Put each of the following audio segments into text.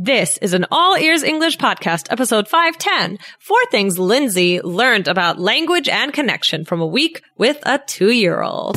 This is an all ears English podcast, episode 510. Four things Lindsay learned about language and connection from a week with a two year old.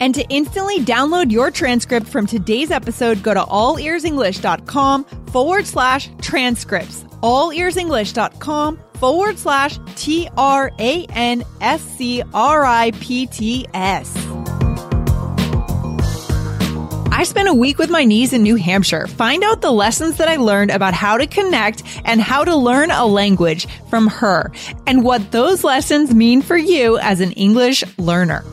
And to instantly download your transcript from today's episode, go to allearsenglish.com forward slash transcripts. Allearsenglish.com forward slash T R A N S C R I P T S. I spent a week with my niece in New Hampshire. Find out the lessons that I learned about how to connect and how to learn a language from her and what those lessons mean for you as an English learner.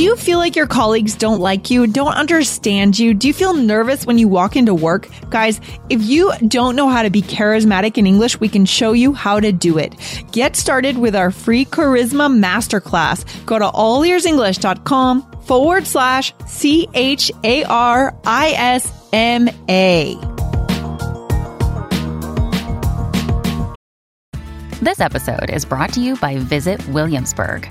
Do you feel like your colleagues don't like you, don't understand you? Do you feel nervous when you walk into work? Guys, if you don't know how to be charismatic in English, we can show you how to do it. Get started with our free charisma masterclass. Go to allearsenglish.com forward slash C H A R I S M A. This episode is brought to you by Visit Williamsburg.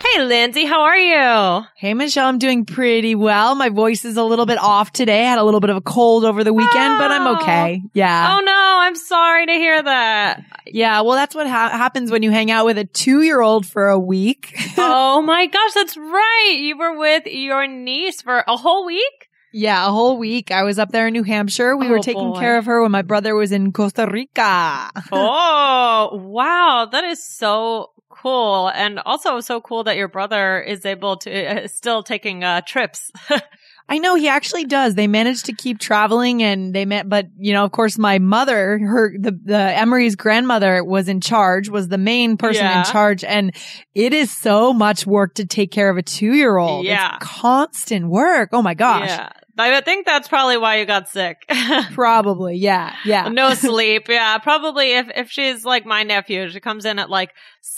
Hey, Lindsay, how are you? Hey, Michelle, I'm doing pretty well. My voice is a little bit off today. I had a little bit of a cold over the weekend, but I'm oh. okay. Yeah. Oh no, I'm sorry to hear that. Yeah. Well, that's what ha- happens when you hang out with a two year old for a week. oh my gosh, that's right. You were with your niece for a whole week? Yeah, a whole week. I was up there in New Hampshire. We Oh, were taking boy. care of her when my brother was in Costa Rica. oh, wow. That is so cool. And also so cool that your brother is able to, uh, still taking, uh, trips. I know he actually does. They managed to keep traveling and they met, but you know, of course, my mother, her, the, the Emery's grandmother was in charge, was the main person Yeah. in charge. And it is so much work to take care of a two year old. Yeah. It's constant work. Oh my gosh. Yeah. I think that's probably why you got sick. Probably. Yeah. Yeah. no sleep. Yeah, probably if if she's like my nephew, she comes in at like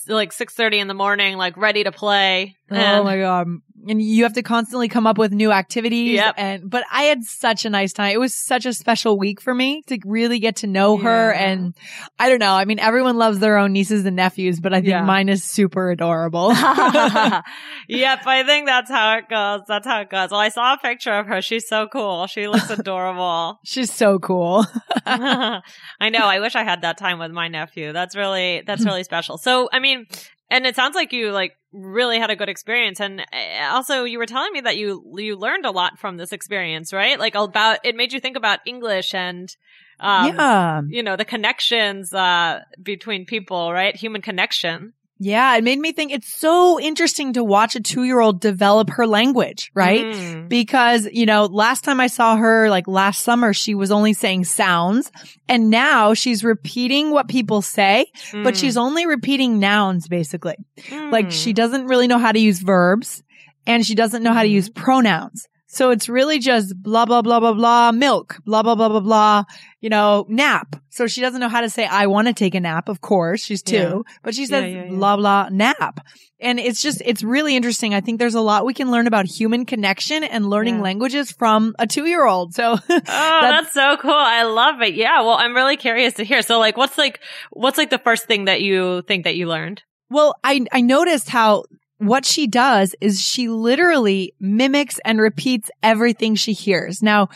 like six thirty in the morning, like ready to play. Oh my god. And you have to constantly come up with new activities. Yep. And but I had such a nice time. It was such a special week for me to really get to know her. And I don't know. I mean, everyone loves their own nieces and nephews, but I think Yeah. mine is super adorable. yep, I think that's how it goes. That's how it goes. Well, I saw a picture of her. She's so cool. She looks adorable. She's so cool. I know. I wish I had that time with my nephew. That's really that's really special. So, I mean, and it sounds like you like really had a good experience and uh, also you were telling me that you you learned a lot from this experience, right? Like about it made you think about English and um yeah. you know, the connections uh between people, right? Human connection. Yeah. It made me think it's so interesting to watch a two year old develop her language, right? Mm. because, you know, last time I saw her, like last summer, she was only saying sounds and now she's repeating what people say, but Mm. she's only repeating nouns basically. Like Mm. she doesn't really know how to use verbs and she doesn't know how to use pronouns. So it's really just blah, blah, blah, blah, blah, milk, blah, blah, blah, blah, blah, you know, nap. So she doesn't know how to say, I want to take a nap. Of course, she's two, Yeah. but she says yeah, yeah. blah, blah, nap. And it's just, it's really interesting. I think there's a lot we can learn about human connection and learning languages from a two year old. So Oh, that's, so cool. I love it. Yeah. Well, I'm really curious to hear. So like what's like what's like the first thing that you think that you learned? Well, I I noticed how what she does is she literally mimics and repeats everything she hears. Now,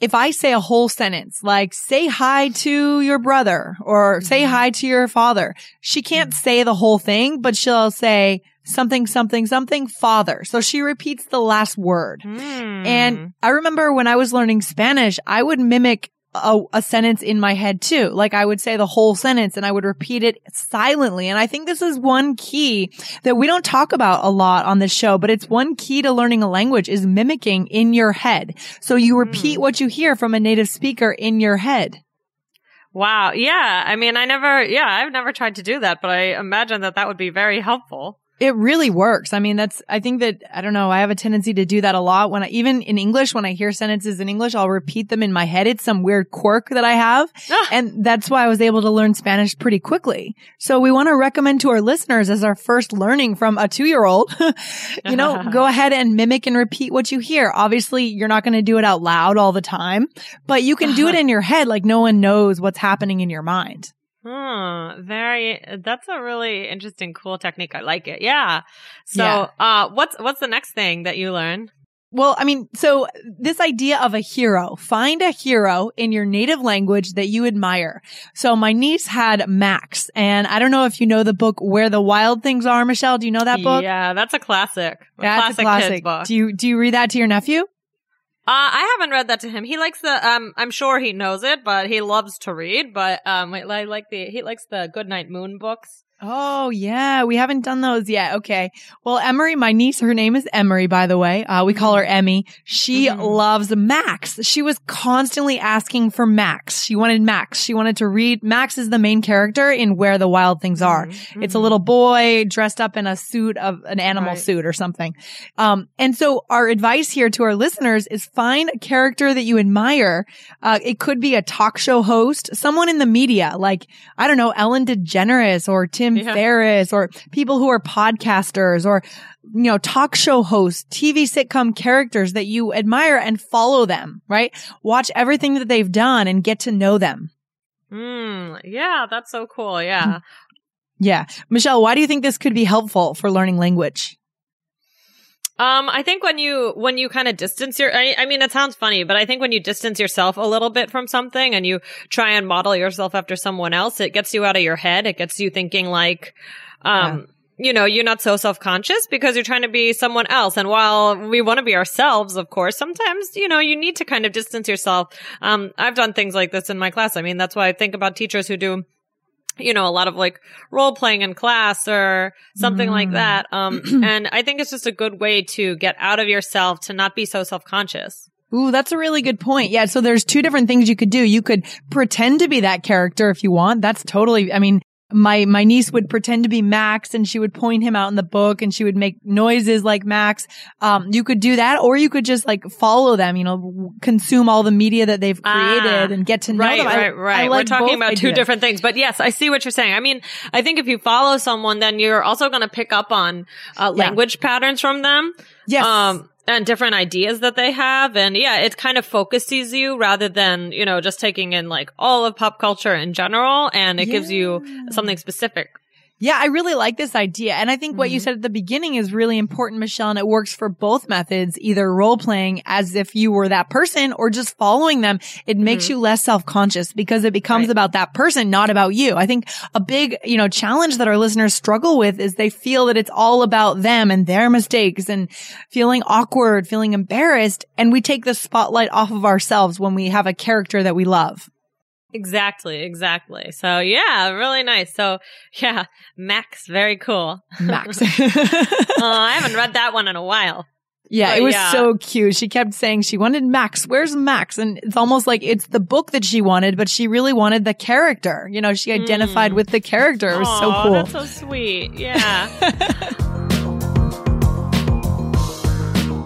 if I say a whole sentence like say hi to your brother or say hi to your father, she can't say the whole thing, but she'll say something something something father. So she repeats the last word. Hmm. And I remember when I was learning Spanish, I would mimic a, a, sentence in my head too. Like I would say the whole sentence and I would repeat it silently. And I think this is one key that we don't talk about a lot on this show, but it's one key to learning a language is mimicking in your head. So you repeat mm. what you hear from a native speaker in your head. Wow. Yeah. I mean, I never, yeah, I've never tried to do that, but I imagine that that would be very helpful. It really works. I mean, that's, I think that, I don't know, I have a tendency to do that a lot when I, even in English, when I hear sentences in English, I'll repeat them in my head. It's some weird quirk that I have. Ah. And that's why I was able to learn Spanish pretty quickly. So we want to recommend to our listeners as our first learning from a two year old, you know, go ahead and mimic and repeat what you hear. Obviously, you're not going to do it out loud all the time, but you can do it in your head like no one knows what's happening in your mind. Hmm, very that's a really interesting cool technique. I like it. Yeah. So, yeah. uh what's what's the next thing that you learn? Well, I mean, so this idea of a hero, find a hero in your native language that you admire. So my niece had Max and I don't know if you know the book Where the Wild Things Are, Michelle. Do you know that book? Yeah, that's a classic. A that's classic a classic book. Do you, do you read that to your nephew? Uh, I haven't read that to him. He likes the, um, I'm sure he knows it, but he loves to read, but, um, I like the, he likes the Goodnight Moon books. Oh yeah, we haven't done those yet. Okay. Well, Emery, my niece, her name is Emery, by the way. Uh, we call her mm-hmm. Emmy. She mm-hmm. loves Max. She was constantly asking for Max. She wanted Max. She wanted to read. Max is the main character in Where the Wild Things Are. Mm-hmm. It's a little boy dressed up in a suit of an animal right. suit or something. Um, and so our advice here to our listeners is find a character that you admire. Uh, it could be a talk show host, someone in the media, like, I don't know, Ellen DeGeneres or Tim Tim yeah. Ferriss or people who are podcasters or, you know, talk show hosts, TV sitcom characters that you admire and follow them, right? Watch everything that they've done and get to know them. Mm, yeah, that's so cool. Yeah. Yeah. Michelle, why do you think this could be helpful for learning language? Um, I think when you when you kind of distance your, I, I, mean, it sounds funny, but I think when you distance yourself a little bit from something and you try and model yourself after someone else, it gets you out of your head. It gets you thinking like, um. Yeah. You know, you're not so self-conscious because you're trying to be someone else. And while we want to be ourselves, of course, sometimes, you know, you need to kind of distance yourself. Um, I've done things like this in my class. I mean, that's why I think about teachers who do you know, a lot of like role playing in class or something mm. like that. Um, and I think it's just a good way to get out of yourself to not be so self conscious. Ooh, that's a really good point. Yeah. So there's two different things you could do. You could pretend to be that character if you want. That's totally, I mean, my my niece would pretend to be Max and she would point him out in the book and she would make noises like Max. Um, you could do that, or you could just like follow them. You know, consume all the media that they've created ah, and get to know right, them. Right, right, right. We're talking about ideas. two different things, but yes, I see what you're saying. I mean, I think if you follow someone, then you're also going to pick up on uh, language yeah. patterns from them. Yes. Um, and different ideas that they have. And yeah, it kind of focuses you rather than, you know, just taking in like all of pop culture in general. And it yeah. gives you something specific. Yeah, I really like this idea. And I think what mm-hmm. you said at the beginning is really important, Michelle, and it works for both methods, either role playing as if you were that person or just following them. It makes mm-hmm. you less self-conscious because it becomes right. about that person, not about you. I think a big, you know, challenge that our listeners struggle with is they feel that it's all about them and their mistakes and feeling awkward, feeling embarrassed. And we take the spotlight off of ourselves when we have a character that we love. Exactly, exactly. So yeah, really nice. So yeah, Max, very cool. Max. oh, I haven't read that one in a while. Yeah, but it was yeah. so cute. She kept saying she wanted Max. Where's Max? And it's almost like it's the book that she wanted, but she really wanted the character. You know, she identified mm. with the character. It was Aww, so cool. That's so sweet. Yeah.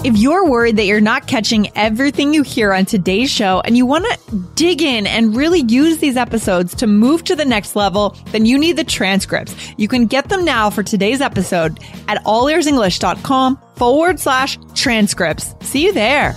If you're worried that you're not catching everything you hear on today's show and you want to dig in and really use these episodes to move to the next level, then you need the transcripts. You can get them now for today's episode at allearsenglish.com forward slash transcripts. See you there.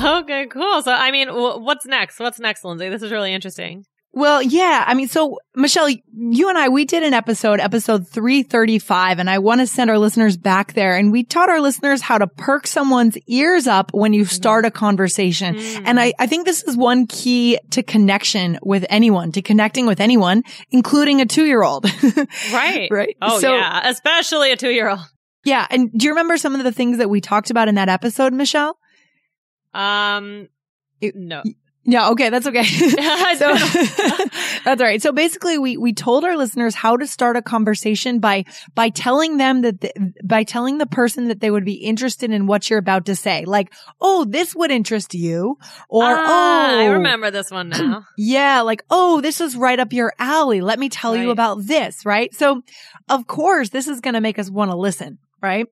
Okay, cool. So, I mean, what's next? What's next, Lindsay? This is really interesting. Well, yeah. I mean, so Michelle, you and I, we did an episode, episode 335, and I want to send our listeners back there. And we taught our listeners how to perk someone's ears up when you start a conversation. Mm. And I, I think this is one key to connection with anyone, to connecting with anyone, including a two year old. Right. Right. Oh, So- yeah. Especially a two year old. yeah. And do you remember some of the things that we talked about in that episode, Michelle? Um, no. Yeah. Okay. That's okay. So that's all right. So basically we, we told our listeners how to start a conversation by, by telling them that, the, by telling the person that they would be interested in what you're about to say. Like, oh, this would interest you. Or, Ah, oh, I remember this one now. Yeah. Like, oh, this is right up your alley. Let me tell you about this. Right. So of course this is going to make us want to listen. Right.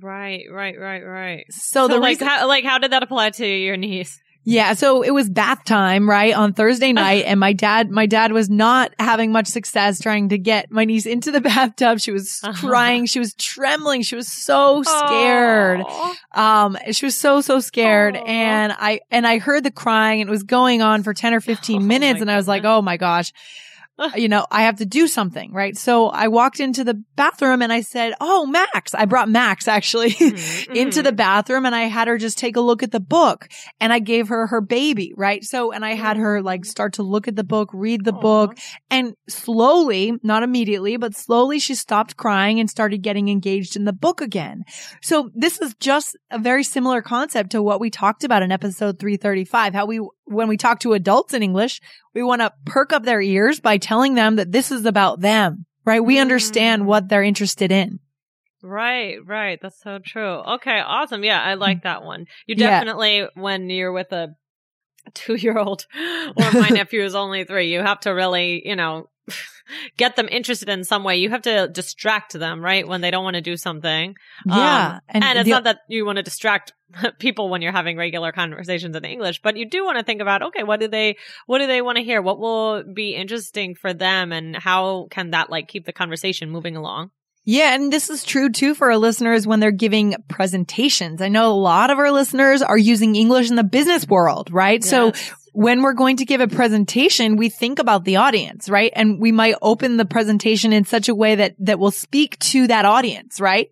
Right, right, right, right. So, So, the like, reason- how, like, how did that apply to your niece? Yeah, so it was bath time, right, on Thursday night, and my dad, my dad was not having much success trying to get my niece into the bathtub. She was Uh-huh. crying, she was trembling, she was so scared. Aw. Um, she was so so scared, Aw. and I and I heard the crying, and it was going on for ten or fifteen Oh, minutes, and I was like, oh my gosh. You know, I have to do something, right? So I walked into the bathroom and I said, Oh, Max. I brought Max actually Mhm, into the bathroom and I had her just take a look at the book and I gave her her baby, right? So, and I had her like start to look at the book, read the Aw. book and slowly, not immediately, but slowly she stopped crying and started getting engaged in the book again. So this is just a very similar concept to what we talked about in episode 335, how we, when we talk to adults in English, we want to perk up their ears by telling them that this is about them, right? We understand Mm. what they're interested in. Right, right. That's so true. Okay, awesome. Yeah, I like that one. You Yeah. definitely, when you're with a two year old or my nephew is only three, you have to really, you know, get them interested in some way. You have to distract them, right? When they don't want to do something. Yeah. Um, and, it's the- not that you want to distract people when you're having regular conversations in English, but you do want to think about, okay, what do they, what do they want to hear? What will be interesting for them? And how can that like keep the conversation moving along? Yeah, and this is true too for our listeners when they're giving presentations. I know a lot of our listeners are using English in the business world, right? So Yes. When we're going to give a presentation, we think about the audience, right? And we might open the presentation in such a way that that will speak to that audience, right?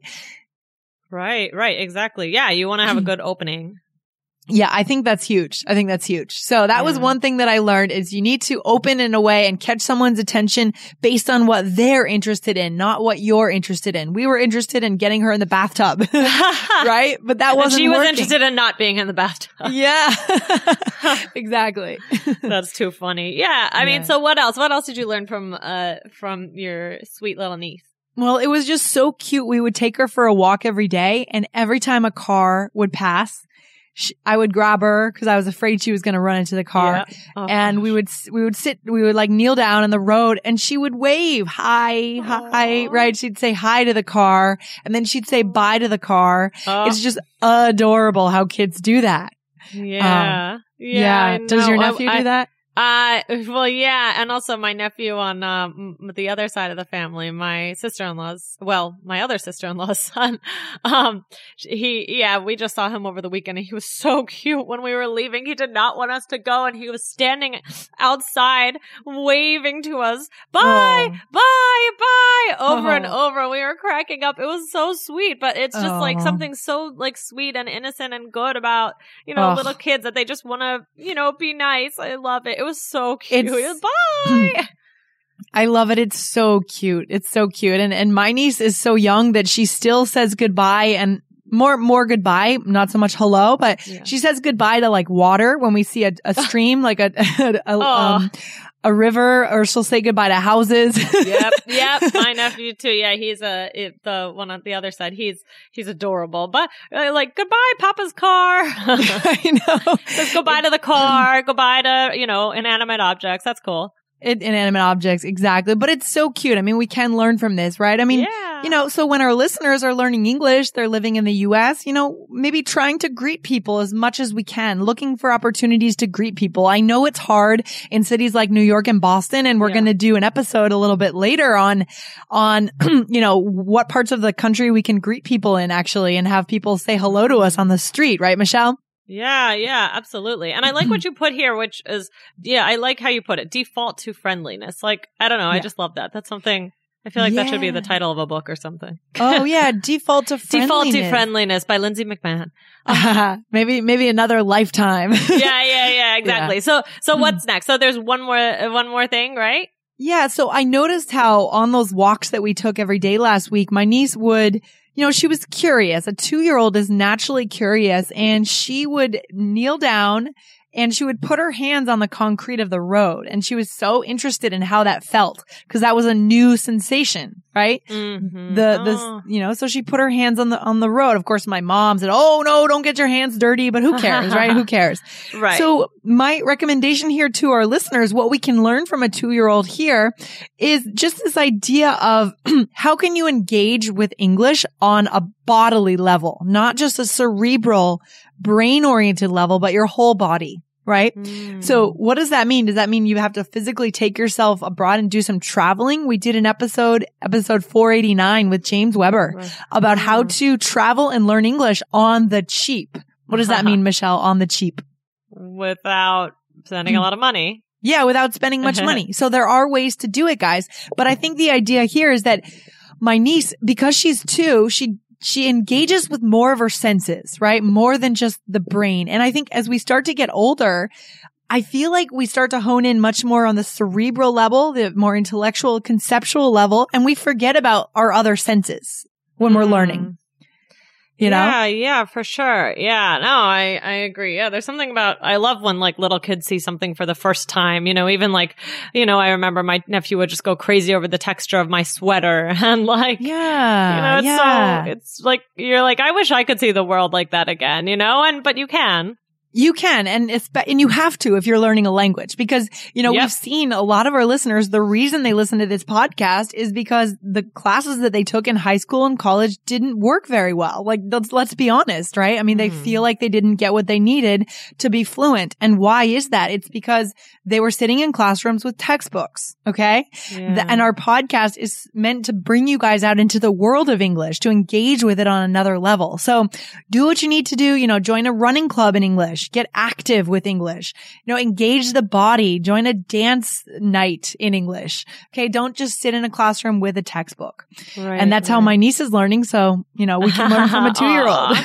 Right, right, exactly. Yeah, you want to have a good opening. Yeah, I think that's huge. I think that's huge. So that was one thing that I learned is you need to open in a way and catch someone's attention based on what they're interested in, not what you're interested in. We were interested in getting her in the bathtub, right? But that wasn't she was working. interested in not being in the bathtub. Yeah, exactly. That's too funny. Yeah, I mean, so what else? What else did you learn from uh from your sweet little niece? Well, it was just so cute. We would take her for a walk every day, and every time a car would pass, sh I would grab her because I was afraid she was going to run into the car. Yeah. Oh, And we would we would sit we would like kneel down in the road and she would wave hi hi Aw. right she'd say hi to the car and then she'd say bye to the car oh, it's just adorable how kids do that yeah. Um, yeah. I does your nephew I- do that Uh, well, yeah, and also my nephew on um the other side of the family, my sister in law's, well, my other sister in law's son. Um, he, yeah, we just saw him over the weekend, and he was so cute. When we were leaving, he did not want us to go, and he was standing outside waving to us, bye, Oh. bye, bye, over and Oh. over. We were cracking up. It was so sweet, but it's just like Oh. something so like sweet and innocent and good about you know little kids that they just want to you know be nice. I love it. It was so cute. It's- Bye. I love it. It's so cute. It's so cute. And and my niece is so young that she still says goodbye and more more goodbye, not so much hello, but Yeah. she says goodbye to like water when we see a, a stream, like a a, Aw. um, a river, or she'll say goodbye to houses. yep, yep. My nephew too. Yeah, he's a it, the one on the other side. He's he's adorable. But uh, like goodbye, Papa's car. I know. Says goodbye to the car. Goodbye to you know inanimate objects. That's cool. Inanimate objects, exactly. But it's so cute. I mean, we can learn from this, right? I mean, Yeah. you know, so when our listeners are learning English, they're living in the US, you know, maybe trying to greet people as much as we can, looking for opportunities to greet people. I know it's hard in cities like New York and Boston, and we're Yeah. going to do an episode a little bit later on, on, you know, what parts of the country we can greet people in actually and have people say hello to us on the street, right, Michelle? Yeah, yeah, absolutely. And I like what you put here, which is, yeah, I like how you put it. Default to friendliness. Like, I don't know. I just love that. That's something, I feel like that should be the title of a book or something. Oh yeah, default to friendliness. Default to friendliness by Lindsay McMahon. maybe, maybe another lifetime. yeah, yeah, yeah, exactly. So, so what's next? So there's one more, uh, one more thing, right? Yeah, so I noticed how on those walks that we took every day last week, my niece would, you know, she was curious. A two year old is naturally curious and she would kneel down and she would put her hands on the concrete of the road. And she was so interested in how that felt because that was a new sensation, right? Mm-hmm. The, the, you know, so she put her hands on the, on the road. Of course, my mom said, Oh no, don't get your hands dirty, but who cares, right? Who cares? right. So my recommendation here to our listeners, what we can learn from a two year old here is just this idea of how can you engage with English on a bodily level, not just a cerebral brain oriented level, but your whole body. Right. Mm. So what does that mean? Does that mean you have to physically take yourself abroad and do some traveling? We did an episode, episode 489 with James Weber Right. about how Mm. to travel and learn English on the cheap. What does that mean, Michelle, on the cheap? without spending a lot of money. Yeah, without spending much money. So there are ways to do it, guys. But I think the idea here is that my niece, because she's two, she she engages with more of her senses, right? More than just the brain. And I think as we start to get older, I feel like we start to hone in much more on the cerebral level, the more intellectual, conceptual level, and we forget about our other senses when we're Mm. learning. You know? Yeah, yeah, for sure. Yeah, no, I, I agree. Yeah, there's something about, I love when like little kids see something for the first time, you know, even like, you know, I remember my nephew would just go crazy over the texture of my sweater and like, Yeah. you know, it's yeah. so, it's like, you're like, I wish I could see the world like that again, you know, and, but you can. You can, and espe- and you have to if you're learning a language because you know Yep. we've seen a lot of our listeners. The reason they listen to this podcast is because the classes that they took in high school and college didn't work very well. Like let's let's be honest, right? I mean, they Mhm. feel like they didn't get what they needed to be fluent, and why is that? It's because they were sitting in classrooms with textbooks. Okay, Th- and our podcast is meant to bring you guys out into the world of English to engage with it on another level. So do what you need to do. You know, join a running club in English, get active with English, you know, engage the body, join a dance night in English. Okay. Don't just sit in a classroom with a textbook. Right, and that's how my niece is learning. So, you know, we can learn from a two year old.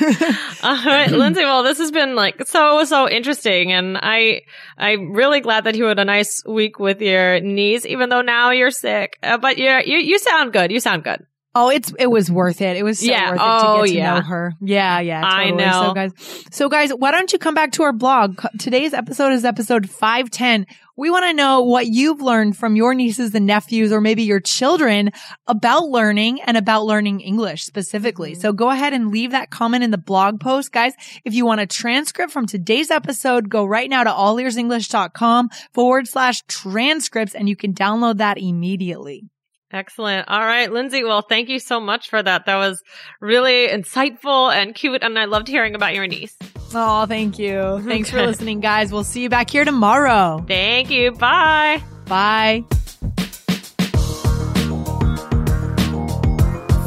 All right, Lindsay. Well, this has been like so so interesting, and I I'm really glad that you had a nice week with your niece, even though now you're sick. Uh, but you're, you you sound good. You sound good. Oh, it's it was worth it. It was so Yeah. worth it Oh, to get to yeah. know her. Yeah, yeah. I know. So guys, so guys, why don't you come back to our blog? Today's episode is episode five ten. We want to know what you've learned from your nieces and nephews, or maybe your children, about learning and about learning English specifically. Mm-hmm. So go ahead and leave that comment in the blog post, guys. If you want a transcript from today's episode, go right now to allearsenglish.com forward slash transcripts, and you can download that immediately. Excellent. All right, Lindsay. Well, thank you so much for that. That was really insightful and cute, and I loved hearing about your niece. Oh, thank you. Thanks for listening, guys. We'll see you back here tomorrow. Thank you. Bye. Bye.